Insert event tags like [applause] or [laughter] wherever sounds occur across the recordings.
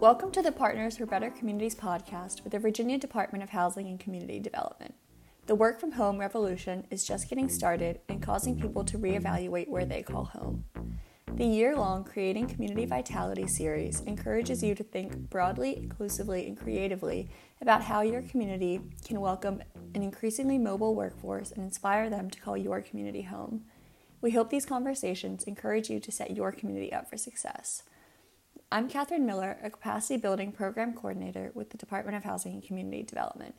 Welcome to the Partners for Better Communities podcast with the Virginia Department of Housing and Community Development. The work from home revolution is just getting started and causing people to reevaluate where they call home. The year long Creating Community Vitality series encourages you to think broadly, inclusively, and creatively about how your community can welcome an increasingly mobile workforce and inspire them to call your community home. We hope these conversations encourage you to set your community up for success. I'm Catherine Miller, a capacity building program coordinator with the Department of Housing and Community Development,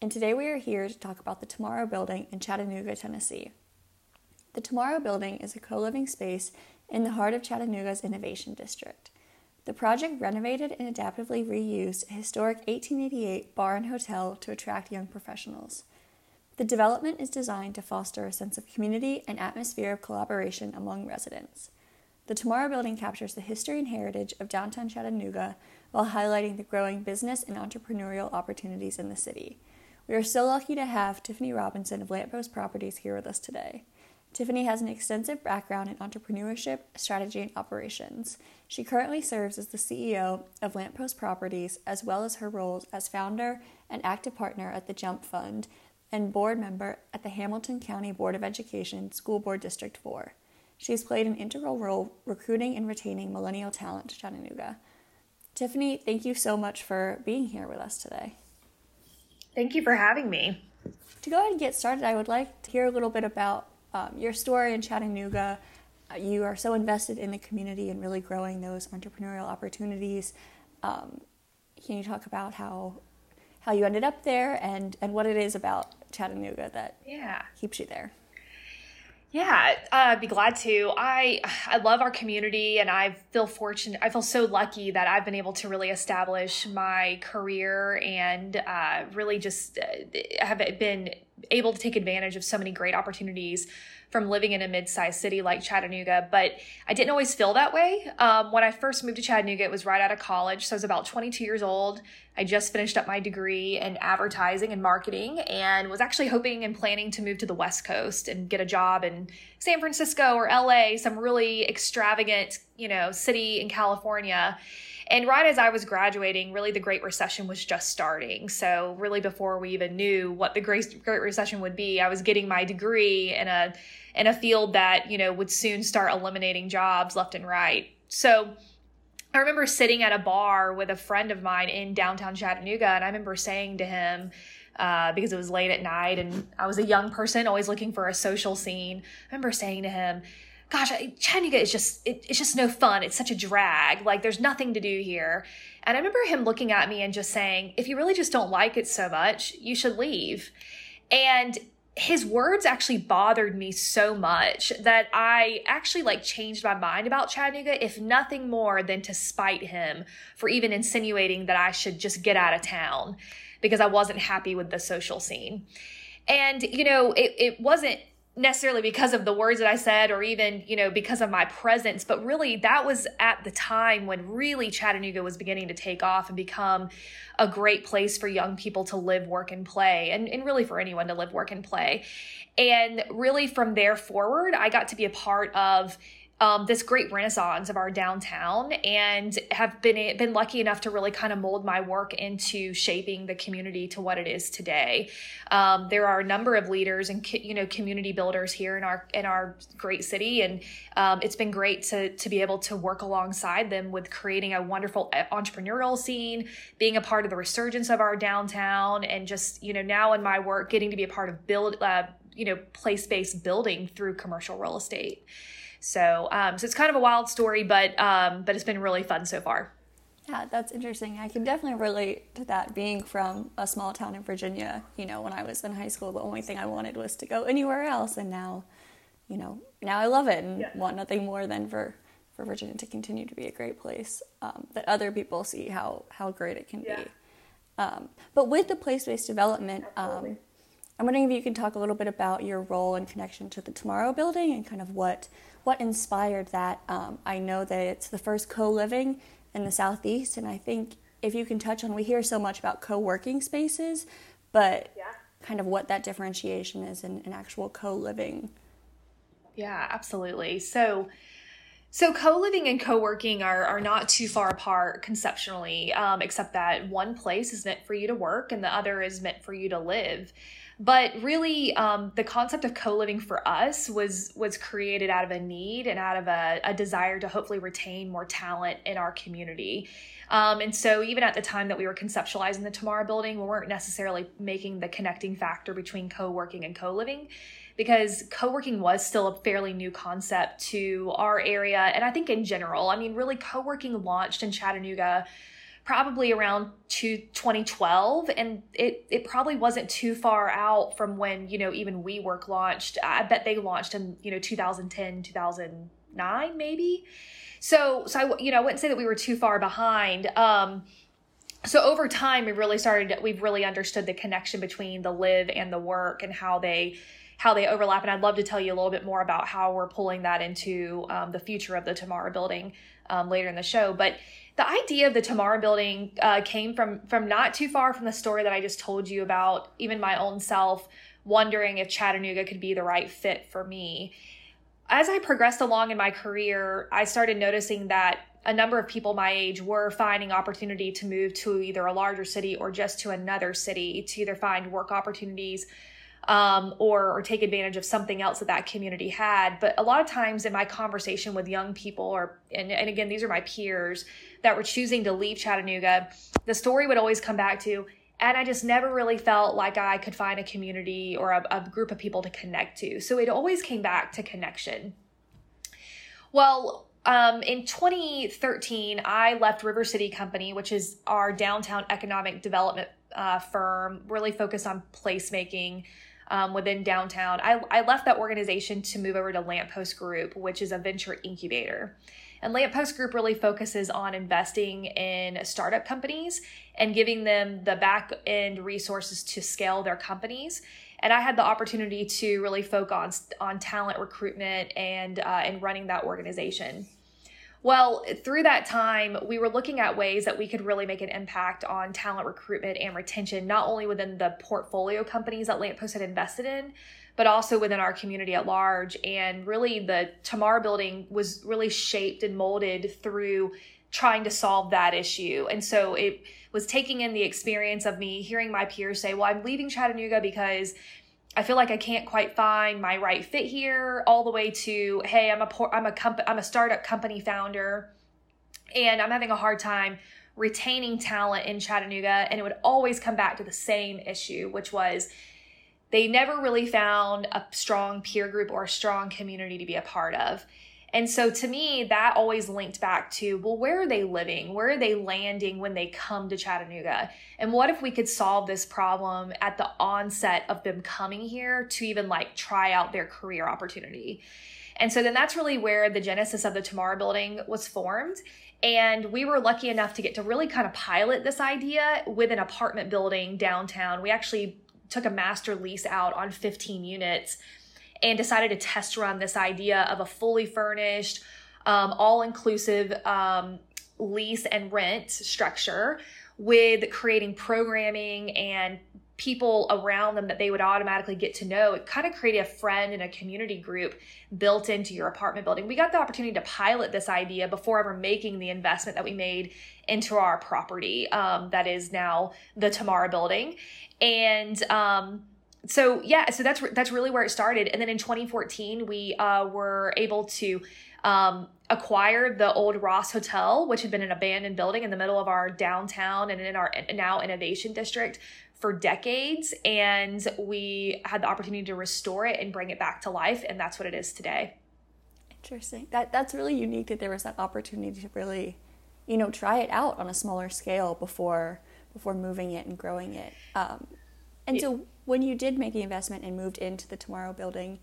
and today we are here to talk about the Tomorrow Building in Chattanooga, Tennessee. The Tomorrow Building is a co living space in the heart of Chattanooga's Innovation District. The project renovated and adaptively reused a historic 1888 bar and hotel to attract young professionals. The development is designed to foster a sense of community and atmosphere of collaboration among residents. The Tomorrow Building captures the history and heritage of downtown Chattanooga while highlighting the growing business and entrepreneurial opportunities in the city. We are so lucky to have Tiffanie Robinson of Lamppost Properties here with us today. Tiffanie has an extensive background in entrepreneurship, strategy, and operations. She currently serves as the CEO of Lamppost Properties, as well as her roles as founder and active partner at the Jump Fund and board member at the Hamilton County Board of Education School Board District 4. She has played an integral role recruiting and retaining millennial talent to Chattanooga. Tiffanie, thank you so much for being here with us today. Thank you for having me. To go ahead and get started, I would like to hear a little bit about um, your story in Chattanooga. Uh, you are so invested in the community and really growing those entrepreneurial opportunities. Um, can you talk about how how you ended up there and, and what it is about Chattanooga that yeah. keeps you there? Yeah, uh, I'd be glad to. I I love our community, and I feel fortunate. I feel so lucky that I've been able to really establish my career and uh, really just uh, have been able to take advantage of so many great opportunities from living in a mid-sized city like Chattanooga, but I didn't always feel that way. Um, when I first moved to Chattanooga, it was right out of college, so I was about 22 years old. I just finished up my degree in advertising and marketing, and was actually hoping and planning to move to the West Coast and get a job in San Francisco or LA, some really extravagant, you know, city in California. And right as I was graduating, really the Great Recession was just starting. So, really, before we even knew what the Great, Great Recession would be, I was getting my degree in a in a field that you know would soon start eliminating jobs left and right. So. I remember sitting at a bar with a friend of mine in downtown Chattanooga, and I remember saying to him, uh, because it was late at night and I was a young person always looking for a social scene. I remember saying to him, gosh, Chattanooga is just, it, it's just no fun. It's such a drag. Like there's nothing to do here. And I remember him looking at me and just saying, if you really just don't like it so much, you should leave. And his words actually bothered me so much that I actually like changed my mind about Chattanooga, if nothing more than to spite him for even insinuating that I should just get out of town because I wasn't happy with the social scene. And, you know, it, it wasn't necessarily because of the words that I said or even, you know, because of my presence, but really that was at the time when really Chattanooga was beginning to take off and become a great place for young people to live, work, and play, and, and really for anyone to live, work, and play. And really from there forward, I got to be a part of um, this great renaissance of our downtown and have been been lucky enough to really kind of mold my work into shaping the community to what it is today. Um, there are a number of leaders and you know community builders here in our in our great city, and um, it's been great to to be able to work alongside them with creating a wonderful uh, entrepreneurial scene, being a part of the resurgence of our downtown, and just you know now in my work getting to be a part of build. Uh, you know place based building through commercial real estate so, um, so it's kind of a wild story, but um, but it's been really fun so far. Yeah, that's interesting. I can definitely relate to that. Being from a small town in Virginia, you know, when I was in high school, the only thing I wanted was to go anywhere else, and now, you know, now I love it and yeah. want nothing more than for for Virginia to continue to be a great place um, that other people see how how great it can yeah. be. Um, but with the place based development, um, I'm wondering if you can talk a little bit about your role and connection to the Tomorrow Building and kind of what what inspired that. Um, I know that it's the first co living in the Southeast, and I think if you can touch on, we hear so much about co working spaces, but yeah. kind of what that differentiation is in, in actual co living. Yeah, absolutely. So, So co-living and co-working are, are not too far apart conceptually, um, except that one place is meant for you to work and the other is meant for you to live. But really, um, the concept of co-living for us was was created out of a need and out of a, a desire to hopefully retain more talent in our community. Um, and so, even at the time that we were conceptualizing the Tomorrow Building, we weren't necessarily making the connecting factor between co-working and co-living because co-working was still a fairly new concept to our area and I think in general. I mean, really co-working launched in Chattanooga probably around to 2012 and it it probably wasn't too far out from when, you know, even WeWork launched. I bet they launched in, you know, 2010, 2009 maybe. So so I you know, I wouldn't say that we were too far behind. Um so over time we really started we've really understood the connection between the live and the work and how they how they overlap. And I'd love to tell you a little bit more about how we're pulling that into um, the future of the Tomorrow Building um, later in the show. But the idea of the Tomorrow Building uh, came from from not too far from the story that I just told you about. Even my own self wondering if Chattanooga could be the right fit for me. As I progressed along in my career, I started noticing that a number of people my age were finding opportunity to move to either a larger city or just to another city to either find work opportunities um, or, or take advantage of something else that that community had. But a lot of times in my conversation with young people, or and, and again, these are my peers that were choosing to leave Chattanooga, the story would always come back to, and I just never really felt like I could find a community or a, a group of people to connect to. So it always came back to connection. Well, um, in 2013, I left River City Company, which is our downtown economic development uh, firm, really focused on placemaking um, within downtown. I, I left that organization to move over to Lamppost Group, which is a venture incubator. And Lamppost Group really focuses on investing in startup companies and giving them the back end resources to scale their companies. And I had the opportunity to really focus on, on talent recruitment and uh, and running that organization. Well, through that time, we were looking at ways that we could really make an impact on talent recruitment and retention, not only within the portfolio companies that Lamppost had invested in, but also within our community at large. And really, the Tomorrow building was really shaped and molded through trying to solve that issue. And so it was taking in the experience of me hearing my peers say, Well, I'm leaving Chattanooga because I feel like I can't quite find my right fit here all the way to hey I'm a I'm a comp- I'm a startup company founder and I'm having a hard time retaining talent in Chattanooga and it would always come back to the same issue which was they never really found a strong peer group or a strong community to be a part of. And so to me, that always linked back to well, where are they living? Where are they landing when they come to Chattanooga? And what if we could solve this problem at the onset of them coming here to even like try out their career opportunity? And so then that's really where the genesis of the Tomorrow Building was formed. And we were lucky enough to get to really kind of pilot this idea with an apartment building downtown. We actually took a master lease out on 15 units and decided to test run this idea of a fully furnished, um, all inclusive um, lease and rent structure with creating programming and people around them that they would automatically get to know. It kind of created a friend and a community group built into your apartment building. We got the opportunity to pilot this idea before ever making the investment that we made into our property um, that is now the Tomorrow building. And um, so yeah, so that's that's really where it started. And then in 2014, we uh, were able to um, acquire the old Ross Hotel, which had been an abandoned building in the middle of our downtown and in our now innovation district for decades. And we had the opportunity to restore it and bring it back to life, and that's what it is today. Interesting. That that's really unique that there was that opportunity to really, you know, try it out on a smaller scale before before moving it and growing it. Um, and so when you did make the investment and moved into the Tomorrow building,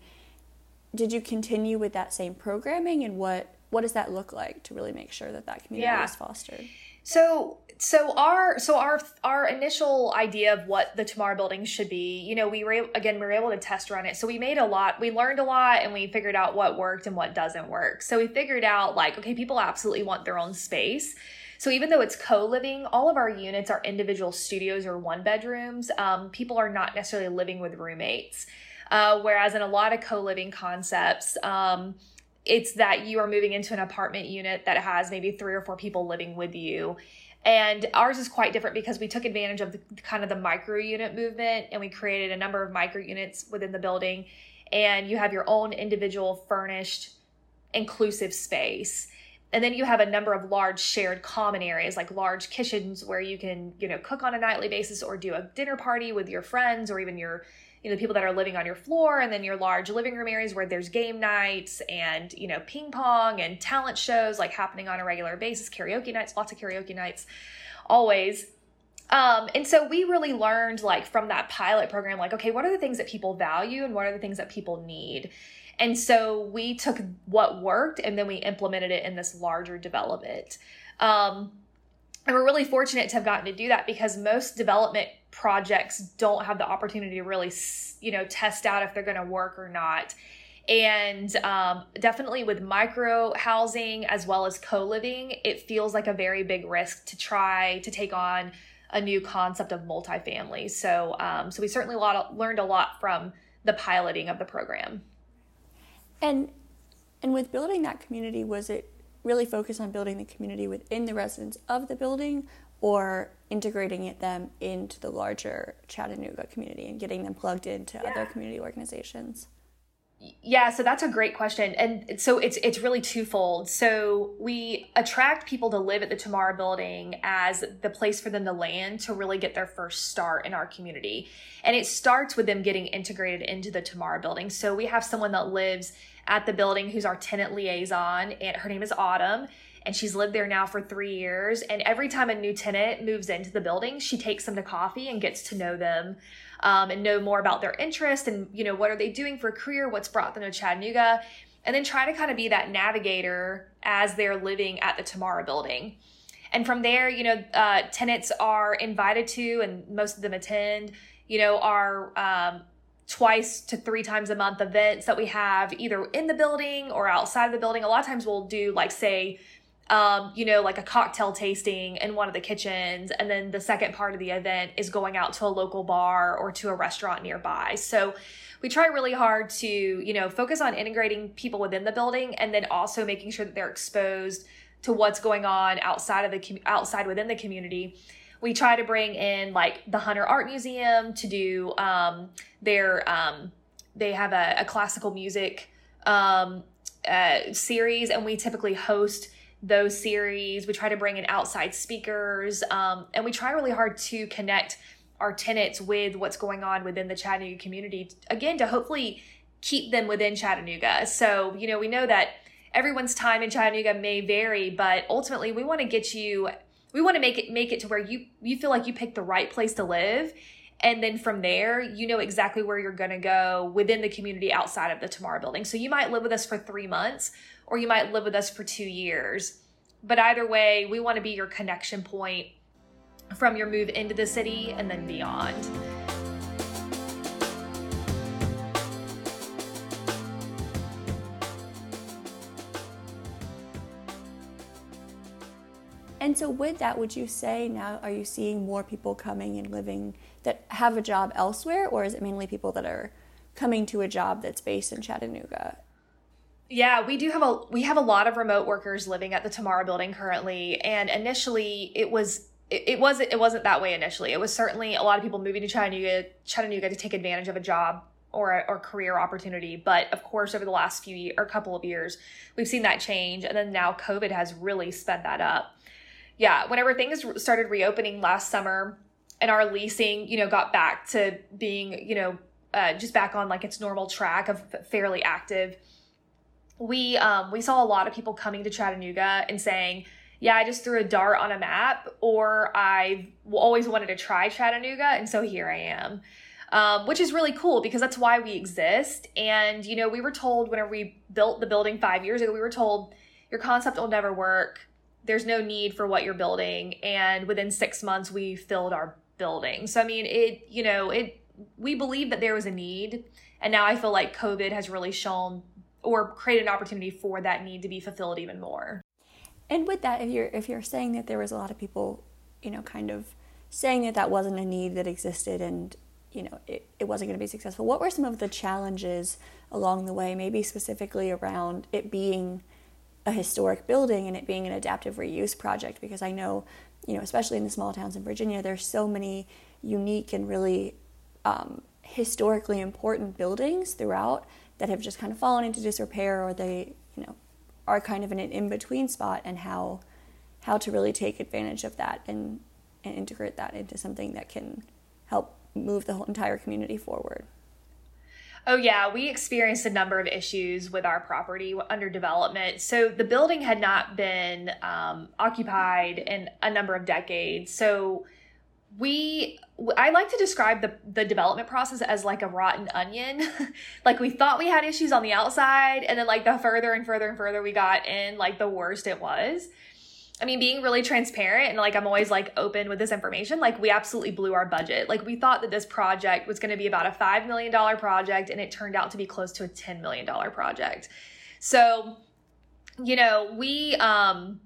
did you continue with that same programming and what what does that look like to really make sure that that community yeah. is fostered? So so our so our our initial idea of what the tomorrow building should be you know we were again we were able to test run it so we made a lot we learned a lot and we figured out what worked and what doesn't work so we figured out like okay people absolutely want their own space so even though it's co-living, all of our units are individual studios or one bedrooms. Um, people are not necessarily living with roommates. Uh, whereas in a lot of co-living concepts, um, it's that you are moving into an apartment unit that has maybe three or four people living with you. And ours is quite different because we took advantage of the kind of the micro unit movement and we created a number of micro units within the building. And you have your own individual furnished, inclusive space. And then you have a number of large shared common areas like large kitchens where you can, you know, cook on a nightly basis or do a dinner party with your friends or even your you know, people that are living on your floor and then your large living room areas where there's game nights and, you know, ping pong and talent shows like happening on a regular basis, karaoke nights, lots of karaoke nights, always. Um, and so we really learned like from that pilot program, like, okay, what are the things that people value and what are the things that people need? And so we took what worked and then we implemented it in this larger development. Um, and we're really fortunate to have gotten to do that because most development projects don't have the opportunity to really, you know, test out if they're going to work or not. And um, definitely with micro housing as well as co living, it feels like a very big risk to try to take on a new concept of multifamily. So, um, so we certainly learned a lot from the piloting of the program. And and with building that community, was it really focused on building the community within the residents of the building, or integrating it, them into the larger Chattanooga community and getting them plugged into yeah. other community organizations? Yeah, so that's a great question. And so it's it's really twofold. So we attract people to live at the Tomorrow building as the place for them to land to really get their first start in our community. And it starts with them getting integrated into the Tomorrow building. So we have someone that lives at the building who's our tenant liaison and her name is Autumn and she's lived there now for three years. And every time a new tenant moves into the building, she takes them to coffee and gets to know them um, and know more about their interest and you know what are they doing for a career, what's brought them to Chattanooga, and then try to kind of be that navigator as they're living at the Tomorrow building. And from there, you know, uh, tenants are invited to, and most of them attend. You know, our um, twice to three times a month events that we have either in the building or outside of the building. A lot of times we'll do like say um, you know, like a cocktail tasting in one of the kitchens. And then the second part of the event is going out to a local bar or to a restaurant nearby. So we try really hard to, you know, focus on integrating people within the building and then also making sure that they're exposed to what's going on outside of the outside within the community. We try to bring in like the Hunter Art Museum to do um, their um, they have a, a classical music um, uh, series, and we typically host those series. We try to bring in outside speakers, um, and we try really hard to connect our tenants with what's going on within the Chattanooga community. Again, to hopefully keep them within Chattanooga. So, you know, we know that everyone's time in Chattanooga may vary, but ultimately we want to get you we want to make it make it to where you you feel like you picked the right place to live and then from there you know exactly where you're going to go within the community outside of the tomorrow building. So you might live with us for 3 months, or you might live with us for two years. But either way, we want to be your connection point from your move into the city and then beyond. And so, with that, would you say now are you seeing more people coming and living that have a job elsewhere, or is it mainly people that are coming to a job that's based in Chattanooga? Yeah, we do have a we have a lot of remote workers living at the Tomorrow building currently, and initially it was it, it wasn't it wasn't that way initially. It was certainly a lot of people moving to Chattanooga Chattanooga to take advantage of a job or a, or career opportunity. But of course, over the last few or couple of years, we've seen that change, and then now COVID has really sped that up. Yeah, whenever things started reopening last summer, and our leasing, you know, got back to being, you know, uh, just back on like its normal track of fairly active we um, we saw a lot of people coming to Chattanooga and saying, "Yeah, I just threw a dart on a map," or "I always wanted to try Chattanooga, and so here I am." Um, which is really cool because that's why we exist. And you know, we were told whenever we built the building five years ago, we were told your concept will never work. There's no need for what you're building. And within six months, we filled our building. So I mean, it you know it we believe that there was a need, and now I feel like COVID has really shown or created an opportunity for that need to be fulfilled even more. And with that, if you're if you're saying that there was a lot of people, you know, kind of saying that that wasn't a need that existed, and you know it, it wasn't going to be successful. What were some of the challenges along the way, maybe specifically around it being a historic building and it being an adaptive reuse project? Because I know, you know, especially in the small towns in Virginia, there's so many unique and really um, historically important buildings throughout that have just kind of fallen into disrepair or they, you know, are kind of in an in-between spot and how how to really take advantage of that and, and integrate that into something that can help move the whole entire community forward. Oh, yeah, we experienced a number of issues with our property under development. So, the building had not been um, occupied in a number of decades. So, we I like to describe the the development process as like a rotten onion. [laughs] like we thought we had issues on the outside and then like the further and further and further we got in, like the worst it was. I mean, being really transparent and like I'm always like open with this information, like we absolutely blew our budget. Like we thought that this project was going to be about a $5 million project and it turned out to be close to a $10 million project. So, you know, we um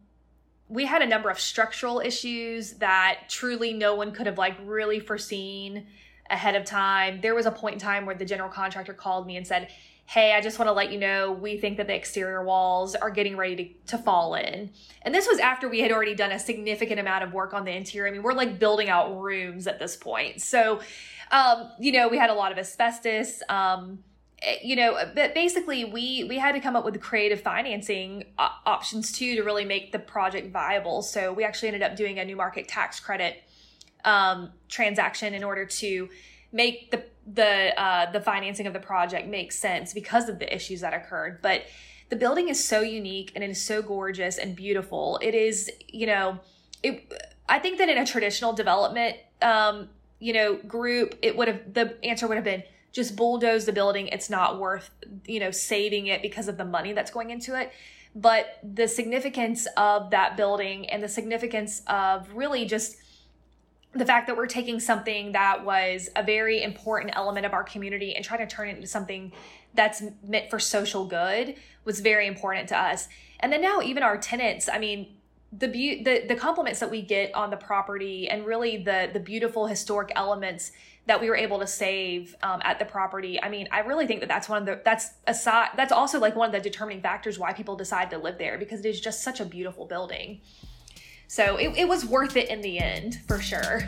we had a number of structural issues that truly no one could have like really foreseen ahead of time. There was a point in time where the general contractor called me and said, hey, I just want to let you know we think that the exterior walls are getting ready to, to fall in. And this was after we had already done a significant amount of work on the interior. I mean, we're like building out rooms at this point. So, um, you know, we had a lot of asbestos. Um, eh, you know, but basically, we we had to come up with creative financing uh, options too to really make the project viable. So we actually ended up doing a new market tax credit um, transaction in order to make the the uh, the financing of the project make sense because of the issues that occurred. But the building is so unique and it is so gorgeous and beautiful. It is, you know, it. I think that in a traditional development, um, you know, group, it would have the answer would have been just bulldoze the building. It's not worth, you know, saving it because of the money that's going into it. But the significance of that building and the significance of really just the fact that we're taking something that was a very important element of our community and trying to turn it into something that's meant for social good was very important to us. And then now even our tenants, I mean, the be- the the compliments that we get on the property and really the the beautiful historic elements that we were able to save um, at the property. I mean, I really think that that's one of the that's aside that's also like one of the determining factors why people decide to live there because it is just such a beautiful building. So it, it was worth it in the end, for sure.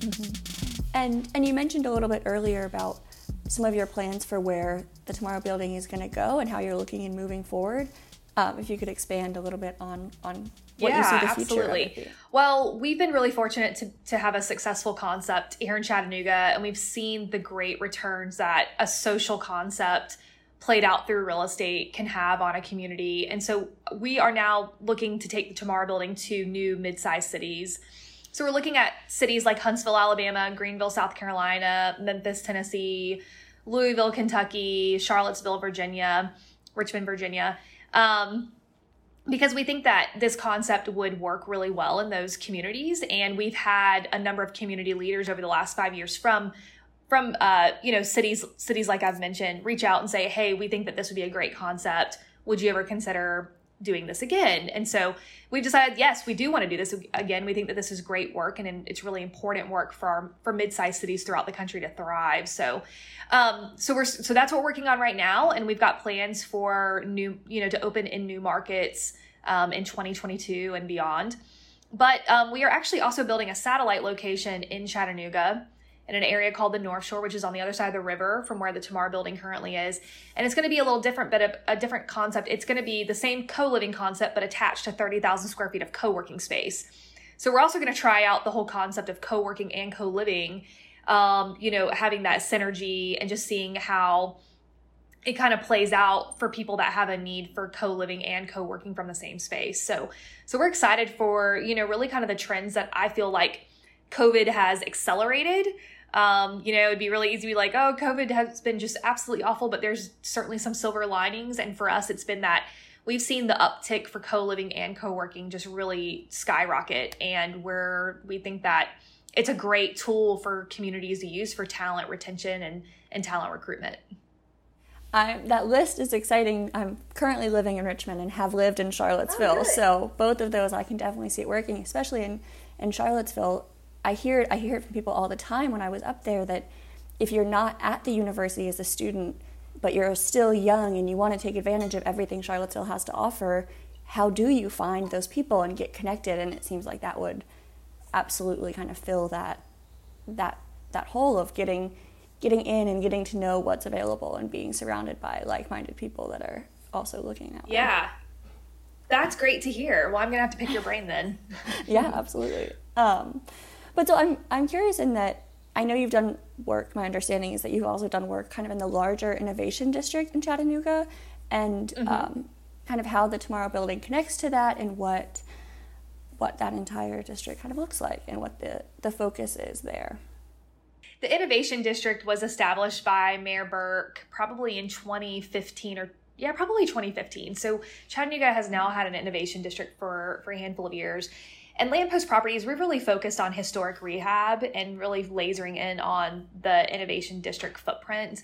Mm-hmm. And and you mentioned a little bit earlier about some of your plans for where the Tomorrow Building is going to go and how you're looking and moving forward. Um, if you could expand a little bit on on what yeah, you see the future absolutely. Well, we've been really fortunate to to have a successful concept here in Chattanooga, and we've seen the great returns that a social concept played out through real estate can have on a community. And so we are now looking to take the Tomorrow building to new mid-sized cities. So we're looking at cities like Huntsville, Alabama, Greenville, South Carolina, Memphis, Tennessee, Louisville, Kentucky, Charlottesville, Virginia, Richmond, Virginia. Um, because we think that this concept would work really well in those communities. And we've had a number of community leaders over the last five years from from uh, you know cities cities like I've mentioned reach out and say, hey, we think that this would be a great concept. Would you ever consider doing this again? And so we decided, yes, we do want to do this again. We think that this is great work and it's really important work for our, for mid-sized cities throughout the country to thrive. So, um, so we're so that's what we're working on right now, and we've got plans for new, you know, to open in new markets um, in 2022 and beyond. But um, we are actually also building a satellite location in Chattanooga in an area called the North Shore, which is on the other side of the river from where the Tomorrow building currently is. And it's going to be a little different, but a, a different concept. It's going to be the same co living concept, but attached to 30,000 square feet of co working space. So we're also going to try out the whole concept of co working and co living, um, you know, having that synergy and just seeing how it kind of plays out for people that have a need for co-living and co-working from the same space. So so we're excited for, you know, really kind of the trends that I feel like COVID has accelerated um, you know, it'd be really easy to be like, oh, COVID has been just absolutely awful, but there's certainly some silver linings. And for us, it's been that we've seen the uptick for co-living and co-working just really skyrocket. And we're we think that it's a great tool for communities to use for talent retention and, and talent recruitment. I, that list is exciting. I'm currently living in Richmond and have lived in Charlottesville, oh, so both of those I can definitely see it working, especially in in Charlottesville, I hear it, I hear it from people all the time when I was up there that if you're not at the university as a student, but you're still young and you want to take advantage of everything Charlottesville has to offer, how do you find those people and get connected? And it seems like that would absolutely kind of fill that that that hole of getting getting in and getting to know what's available and being surrounded by like-minded people that are also looking way. Yeah. That's great to hear. Well, I'm going to have to pick your brain then. [laughs] yeah, absolutely. Um, but so I'm I'm curious in that I know you've done work. My understanding is that you've also done work kind of in the larger innovation district in Chattanooga, and mm-hmm. um, kind of how the Tomorrow Building connects to that, and what what that entire district kind of looks like, and what the the focus is there. The Innovation District was established by Mayor Berke probably in 2015 or yeah, probably 2015. So Chattanooga has now had an innovation district for for a handful of years. And Lamppost Properties, we're really focused on historic rehab and really lasering in on the innovation district footprint.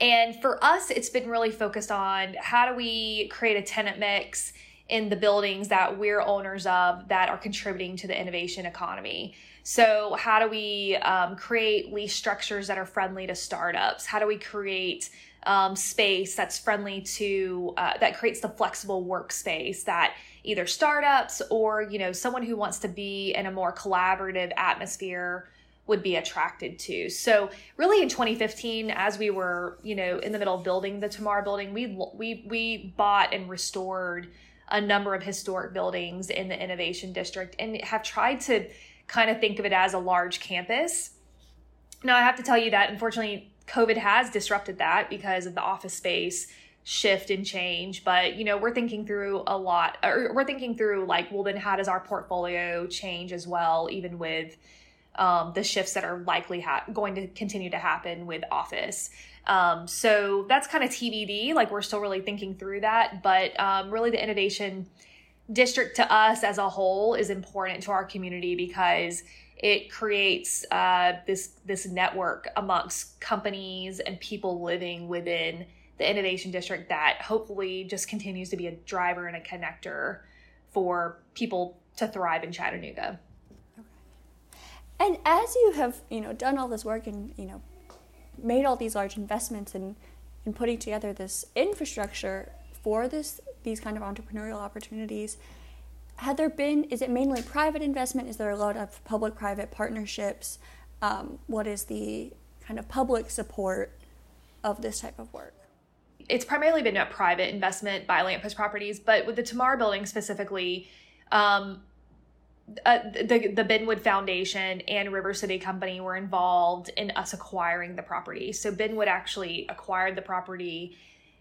And for us, it's been really focused on how do we create a tenant mix in the buildings that we're owners of that are contributing to the innovation economy. So, how do we um, create lease structures that are friendly to startups? How do we create um, space that's friendly to uh, that creates the flexible workspace that either startups or you know someone who wants to be in a more collaborative atmosphere would be attracted to. So really in 2015 as we were, you know, in the middle of building the Tomorrow building, we we we bought and restored a number of historic buildings in the innovation district and have tried to kind of think of it as a large campus. Now I have to tell you that unfortunately COVID has disrupted that because of the office space shift and change but you know we're thinking through a lot or we're thinking through like well then how does our portfolio change as well even with um, the shifts that are likely ha- going to continue to happen with office. Um, so that's kind of tbd like we're still really thinking through that but um, really the innovation district to us as a whole is important to our community because it creates uh, this this network amongst companies and people living within the innovation district that hopefully just continues to be a driver and a connector for people to thrive in Chattanooga. And as you have, you know, done all this work and, you know, made all these large investments in, in putting together this infrastructure for this these kind of entrepreneurial opportunities, had there been is it mainly private investment? Is there a lot of public private partnerships? Um, what is the kind of public support of this type of work? It's primarily been a private investment by Lamppost Properties, but with the Tomorrow Building specifically, um, uh, the the Benwood Foundation and River City Company were involved in us acquiring the property. So Benwood actually acquired the property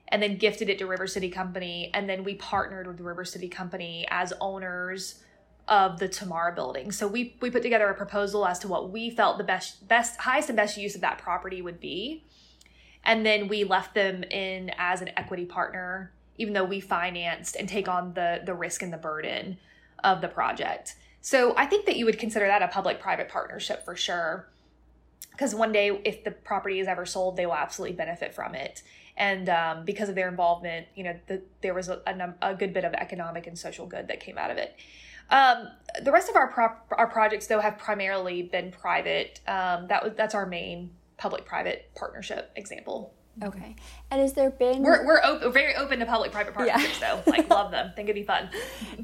and then gifted it to River City Company, and then we partnered with River City Company as owners of the Tomorrow Building. So we we put together a proposal as to what we felt the best best highest and best use of that property would be and then we left them in as an equity partner even though we financed and take on the the risk and the burden of the project. So i think that you would consider that a public private partnership for sure. Because one day if the property is ever sold they will absolutely benefit from it. And um, because of their involvement you know the, there was a, a, a, good bit of economic and social good that came out of it. Um, the rest of our pro- our projects though have primarily been private. Um, that was that's our main public private partnership example. Okay. And has there been We're we're op- very open to public private partnerships yeah. though. Like [laughs] love them. Think it'd be fun.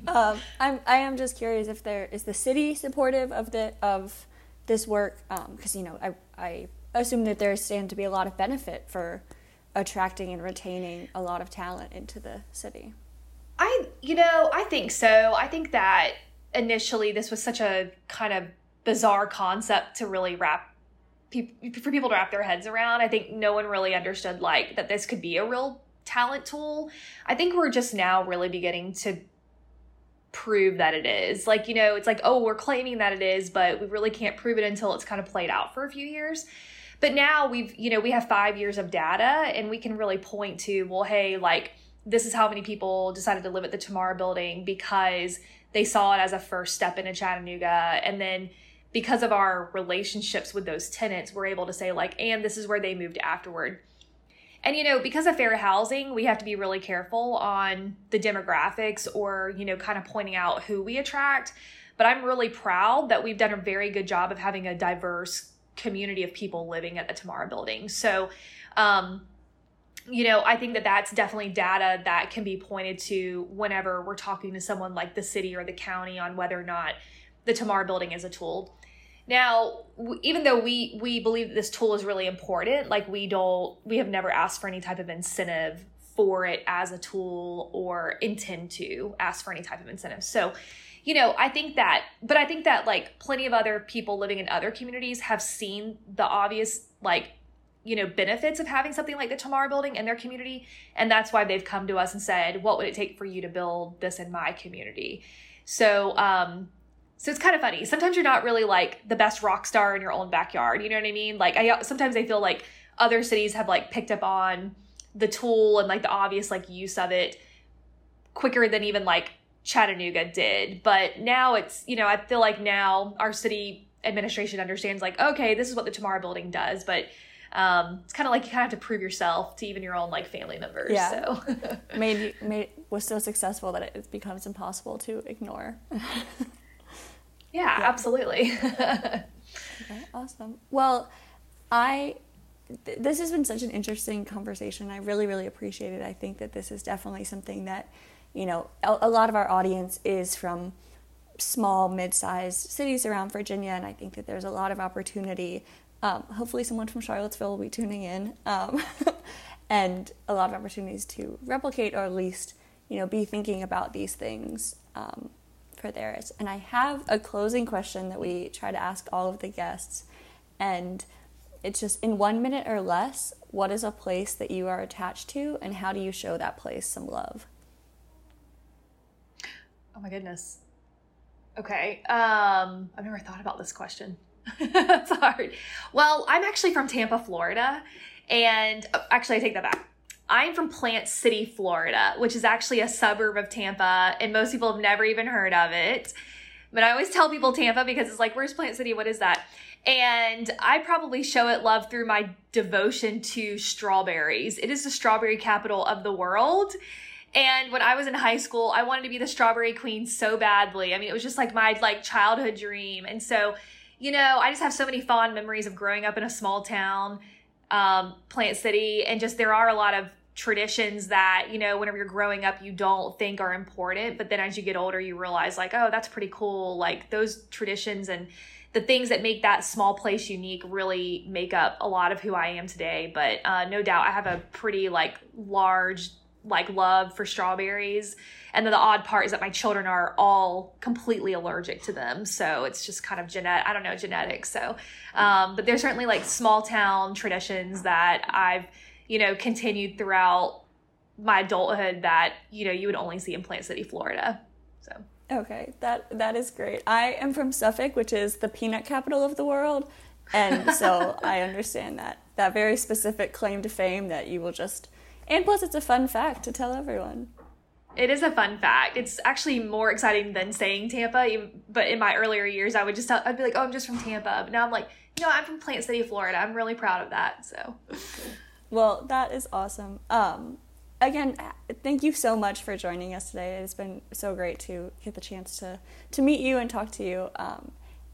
um, I'm I am just curious if there is the city supportive of the of this work because um, you know I I assume that there stand to be a lot of benefit for attracting and retaining a lot of talent into the city. I you know, I think so. I think that initially this was such a kind of bizarre concept to really wrap for people to wrap their heads around. I think no one really understood like that this could be a real talent tool. I think we're just now really beginning to prove that it is. Like, you know, it's like, oh, we're claiming that it is, but we really can't prove it until it's kind of played out for a few years. But now we've, you know, we have 5 years of data and we can really point to, well, hey, like this is how many people decided to live at the Tomorrow building because they saw it as a first step into Chattanooga and then because of our relationships with those tenants, we're able to say, like, and this is where they moved afterward. And, you know, because of fair housing, we have to be really careful on the demographics or, you know, kind of pointing out who we attract. But I'm really proud that we've done a very good job of having a diverse community of people living at the Tomorrow building. So, um, you know, I think that that's definitely data that can be pointed to whenever we're talking to someone like the city or the county on whether or not the Tomorrow building is a tool. Now, even though we we believe that this tool is really important, like we don't we have never asked for any type of incentive for it as a tool or intend to ask for any type of incentive. So, you know, I think that but I think that like plenty of other people living in other communities have seen the obvious like you know benefits of having something like the Tomorrow building in their community and that's why they've come to us and said, "What would it take for you to build this in my community?" So, um so it's kind of funny. Sometimes you're not really like the best rock star in your own backyard. You know what I mean? Like I sometimes I feel like other cities have like picked up on the tool and like the obvious like use of it quicker than even like Chattanooga did. But now it's, you know, I feel like now our city administration understands like, okay, this is what the Tomorrow building does, but um, it's kind of like you kind of have to prove yourself to even your own like family members. Yeah. So made [laughs] made was so successful that it becomes impossible to ignore. [laughs] Yeah, yeah. absolutely. [laughs] okay, awesome. Well, I th- this has been such an interesting conversation. I really, really appreciate it. I think that this is definitely something that, you know, a, a lot of our audience is from small, mid-sized cities around Virginia, and I think that there's a lot of opportunity. Um, hopefully, someone from Charlottesville will be tuning in, um, [laughs] and a lot of opportunities to replicate or at least, you know, be thinking about these things. Um, for theirs. And I have a closing question that we try to ask all of the guests. And it's just in one minute or less, what is a place that you are attached to and how do you show that place some love? Oh my goodness. Okay. Um, I've never thought about this question. [laughs] That's hard. Well, I'm actually from Tampa, Florida. And oh, actually, I take that back. I'm from Plant City, Florida, which is actually a suburb of Tampa, and most people have never even heard of it. But I always tell people Tampa because it's like, where's Plant City? What is that? And I probably show it love through my devotion to strawberries. It is the strawberry capital of the world. And when I was in high school, I wanted to be the strawberry queen so badly. I mean, it was just like my like childhood dream. And so, you know, I just have so many fond memories of growing up in a small town um, Plant City, and just there are a lot of traditions that you know whenever you're growing up you don't think are important but then as you get older you realize like oh that's pretty cool. Like those traditions and the things that make that small place unique really make up a lot of who i am today. But uh, no doubt i have a pretty like large like love for strawberries and then the odd part is that my children are all completely allergic to them. So it's just kind of genetic, I don't know, genetics. So, um, but there's certainly like small town traditions that I've, you know, continued throughout my adulthood that, you know, you would only see in Plant City, Florida. So. Okay, that that is great. I am from Suffolk, which is the peanut capital of the world, and so [laughs] I understand that that very specific claim to fame that you will just. And plus, it's a fun fact to tell everyone. It is a fun fact. It's actually more exciting than saying Tampa. But in my earlier years, I would just tell, I'd be like, "Oh, I'm just from Tampa." But now I'm like, "No, I'm from Plant City, Florida. I'm really proud of that. So, well, that is awesome. Um, again, thank you so much for joining us today. It's been so great to get the chance to to meet you and talk to you. Um,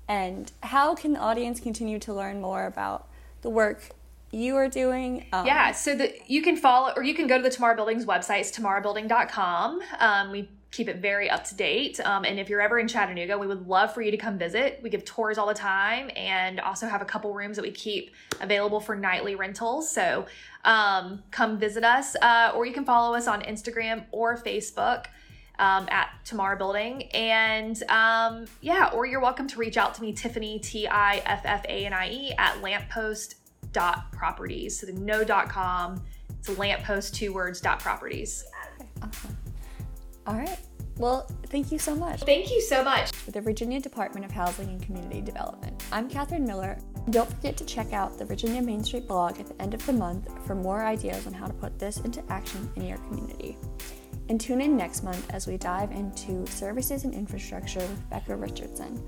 and how can the audience continue to learn more about the work you are doing. Um, yeah, so that you can follow or you can go to the Tomorrow Building's website. It's tomorrowbuilding.com. Um, we keep it very up to date. Um, and if you're ever in Chattanooga, we would love for you to come visit. We give tours all the time and also have a couple rooms that we keep available for nightly rentals. So um, come visit us, uh, or you can follow us on Instagram or Facebook. Um, at Tomorrow Building. And um, yeah, or you're welcome to reach out to me, Tiffanie, T I F F A N I E, at lamppost dot properties. So the no dot com, it's a lamppost two words dot properties. Okay, awesome. All right. Well, thank you so much. Thank you so much. For the Virginia Department of Housing and Community Development, I'm Catherine Miller. Don't forget to check out the Virginia Main Street blog at the end of the month for more ideas on how to put this into action in your community. And tune in next month as we dive into services and infrastructure with Becca Richardson.